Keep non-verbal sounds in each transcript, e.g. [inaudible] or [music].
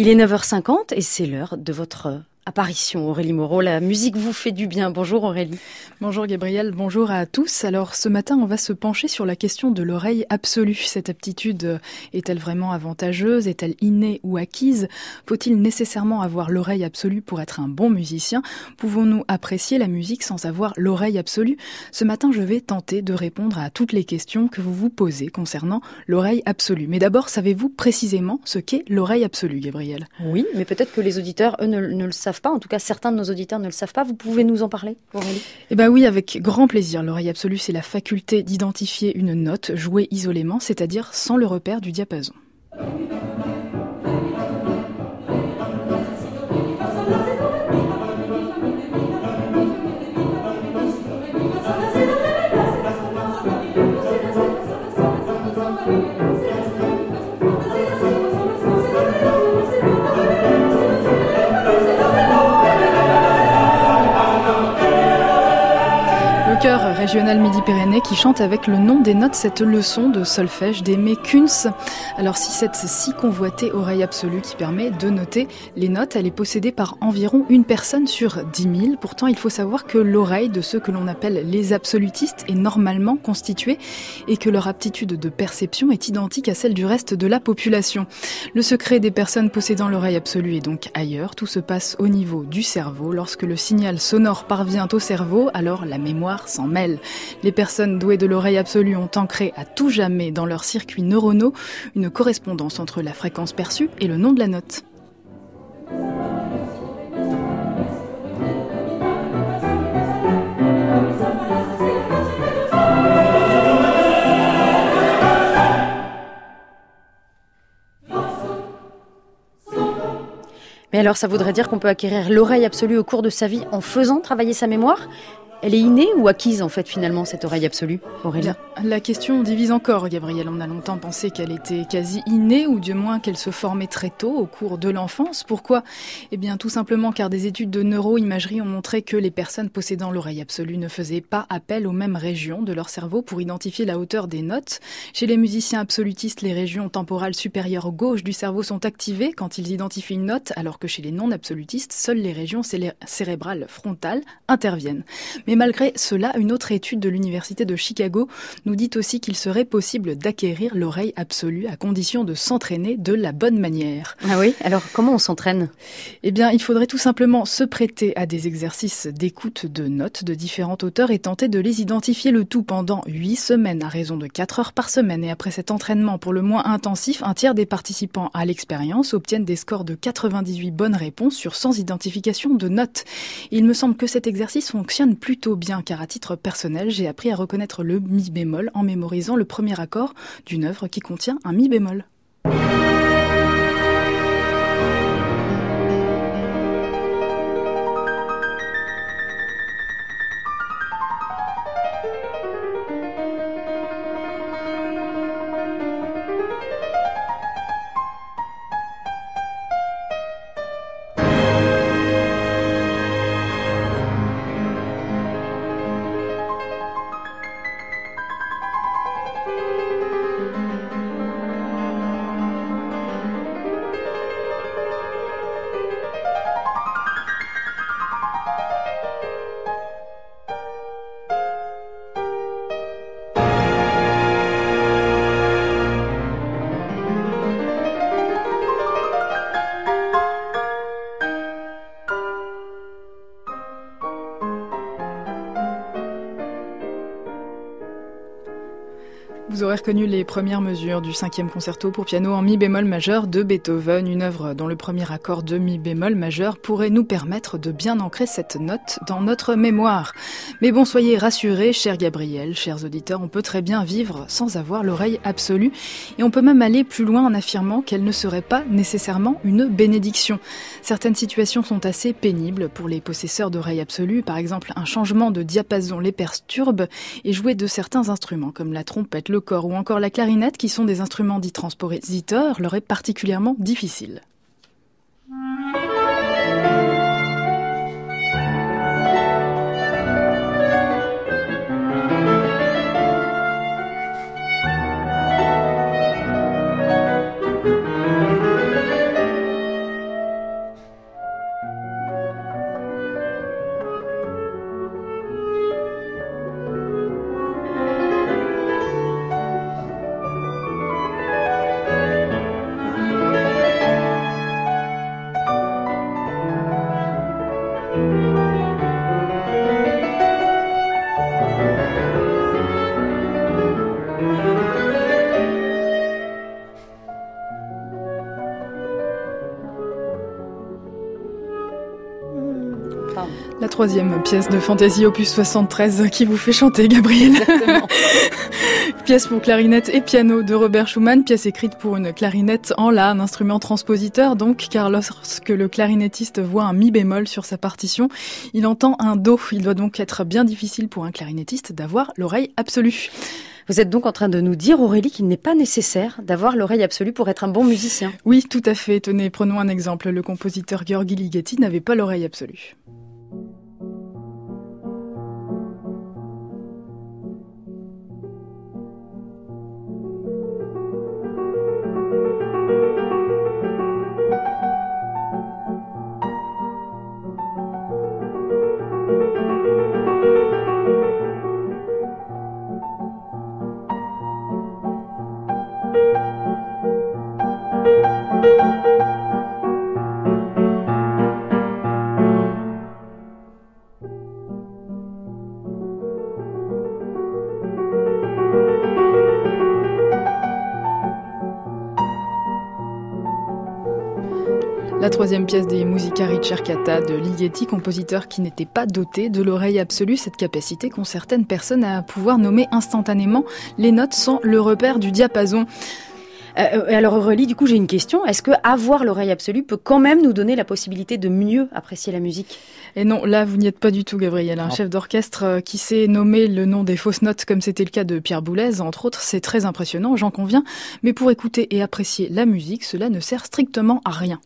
Il est 9h50 et c'est l'heure de votre apparition, Aurélie Moreau. La musique vous fait du bien. Bonjour Aurélie. Bonjour Gabriel, bonjour à tous. Alors ce matin, on va se pencher sur la question de l'oreille absolue. Cette aptitude est-elle vraiment avantageuse? Est-elle innée ou acquise? Faut-il nécessairement avoir l'oreille absolue pour être un bon musicien? Pouvons-nous apprécier la musique sans avoir l'oreille absolue? Ce matin, je vais tenter de répondre à toutes les questions que vous vous posez concernant l'oreille absolue. Mais d'abord, savez-vous précisément ce qu'est l'oreille absolue, Gabriel? Oui, mais peut-être que les auditeurs, eux, ne, ne le savent pas. En tout cas, certains de nos auditeurs ne le savent pas. Vous pouvez nous en parler, Aurélie Eh bien oui, avec grand plaisir. L'oreille absolue, c'est la faculté d'identifier une note jouée isolément, c'est-à-dire sans le repère du diapason. Chœur régional Midi-Pyrénées qui chante avec le nom des notes cette leçon de solfège d'Aimé Kunz. Alors si cette si convoitée oreille absolue qui permet de noter les notes, elle est possédée par environ une personne sur dix mille. Pourtant, il faut savoir que l'oreille de ceux que l'on appelle les absolutistes est normalement constituée et que leur aptitude de perception est identique à celle du reste de la population. Le secret des personnes possédant l'oreille absolue est donc ailleurs. Tout se passe au niveau du cerveau. Lorsque le signal sonore parvient au cerveau, alors la mémoire s'en mêle. Les personnes douées de l'oreille absolue ont ancré à tout jamais dans leurs circuits neuronaux une correspondance entre la fréquence perçue et le nom de la note. Mais alors, ça voudrait dire qu'on peut acquérir l'oreille absolue au cours de sa vie en faisant travailler sa mémoire? Elle est innée ou acquise en fait finalement cette oreille absolue, Aurélie La question divise encore, Gabriel. On a longtemps pensé qu'elle était quasi innée ou du moins qu'elle se formait très tôt au cours de l'enfance. Pourquoi? Eh bien tout simplement car des études de neuroimagerie ont montré que les personnes possédant l'oreille absolue ne faisaient pas appel aux mêmes régions de leur cerveau pour identifier la hauteur des notes. Chez les musiciens absolutistes, les régions temporales supérieures gauche du cerveau sont activées quand ils identifient une note, alors que chez les non-absolutistes, seules les régions cérébrales frontales interviennent. Mais malgré cela, une autre étude de l'Université de Chicago nous dit aussi qu'il serait possible d'acquérir l'oreille absolue à condition de s'entraîner de la bonne manière. Ah oui Alors comment on s'entraîne? Eh bien, il faudrait tout simplement se prêter à des exercices d'écoute de notes de différentes auteurs et tenter de les identifier le tout pendant 8 semaines à raison de 4 heures par semaine. Et après cet entraînement pour le moins intensif, un tiers des participants à l'expérience obtiennent des scores de 98 bonnes réponses sur 100 identifications de notes. Il me semble que cet exercice fonctionne plus plutôt bien car à titre personnel, j'ai appris à reconnaître le mi bémol en mémorisant le premier accord d'une œuvre qui contient un mi bémol. Vous aurez reconnu les premières mesures du cinquième concerto pour piano en mi bémol majeur de Beethoven, une œuvre dont le premier accord de mi bémol majeur pourrait nous permettre de bien ancrer cette note dans notre mémoire. Mais bon, soyez rassurés, cher Gabriel, chers auditeurs, on peut très bien vivre sans avoir l'oreille absolue et on peut même aller plus loin en affirmant qu'elle ne serait pas nécessairement une bénédiction. Certaines situations sont assez pénibles pour les possesseurs d'oreilles absolues, par exemple un changement de diapason les perturbe et jouer de certains instruments comme la trompette, le ou encore la clarinette, qui sont des instruments dits transpositeurs, leur est particulièrement difficile. La troisième pièce de Fantasy Opus 73 qui vous fait chanter, Gabriel. [laughs] pièce pour clarinette et piano de Robert Schumann, pièce écrite pour une clarinette en La, un instrument transpositeur donc, car lorsque le clarinettiste voit un mi bémol sur sa partition, il entend un do. Il doit donc être bien difficile pour un clarinettiste d'avoir l'oreille absolue. Vous êtes donc en train de nous dire, Aurélie, qu'il n'est pas nécessaire d'avoir l'oreille absolue pour être un bon musicien. Oui, tout à fait. Tenez, prenons un exemple. Le compositeur Georgi Ligeti n'avait pas l'oreille absolue. La troisième pièce des Musica Ricercata de Ligeti, compositeur qui n'était pas doté de l'oreille absolue, cette capacité qu'ont certaines personnes à pouvoir nommer instantanément les notes sans le repère du diapason. Euh, euh, alors Aurélie, du coup j'ai une question. Est-ce que avoir l'oreille absolue peut quand même nous donner la possibilité de mieux apprécier la musique? Et non, là vous n'y êtes pas du tout, Gabriel. Un chef d'orchestre euh, qui sait nommer le nom des fausses notes, comme c'était le cas de Pierre Boulez, entre autres, c'est très impressionnant, j'en conviens. Mais pour écouter et apprécier la musique, cela ne sert strictement à rien.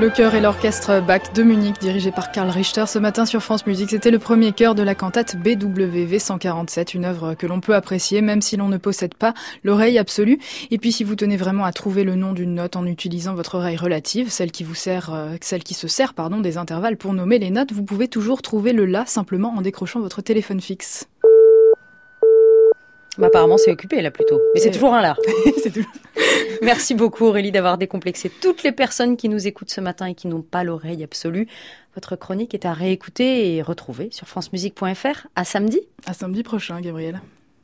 Le chœur et l'orchestre Bach de Munich, dirigé par Karl Richter, ce matin sur France Musique. C'était le premier chœur de la cantate BWV 147, une œuvre que l'on peut apprécier même si l'on ne possède pas l'oreille absolue. Et puis si vous tenez vraiment à trouver le nom d'une note en utilisant votre oreille relative, celle qui vous sert, euh, celle qui se sert, pardon, des intervalles pour nommer les notes, vous pouvez toujours trouver le la simplement en décrochant votre téléphone fixe. Bah, apparemment, c'est occupé là plutôt. Mais c'est toujours un là. [laughs] [laughs] Merci beaucoup Aurélie d'avoir décomplexé toutes les personnes qui nous écoutent ce matin et qui n'ont pas l'oreille absolue. Votre chronique est à réécouter et retrouver sur francemusique.fr. À samedi. À samedi prochain, Gabriel.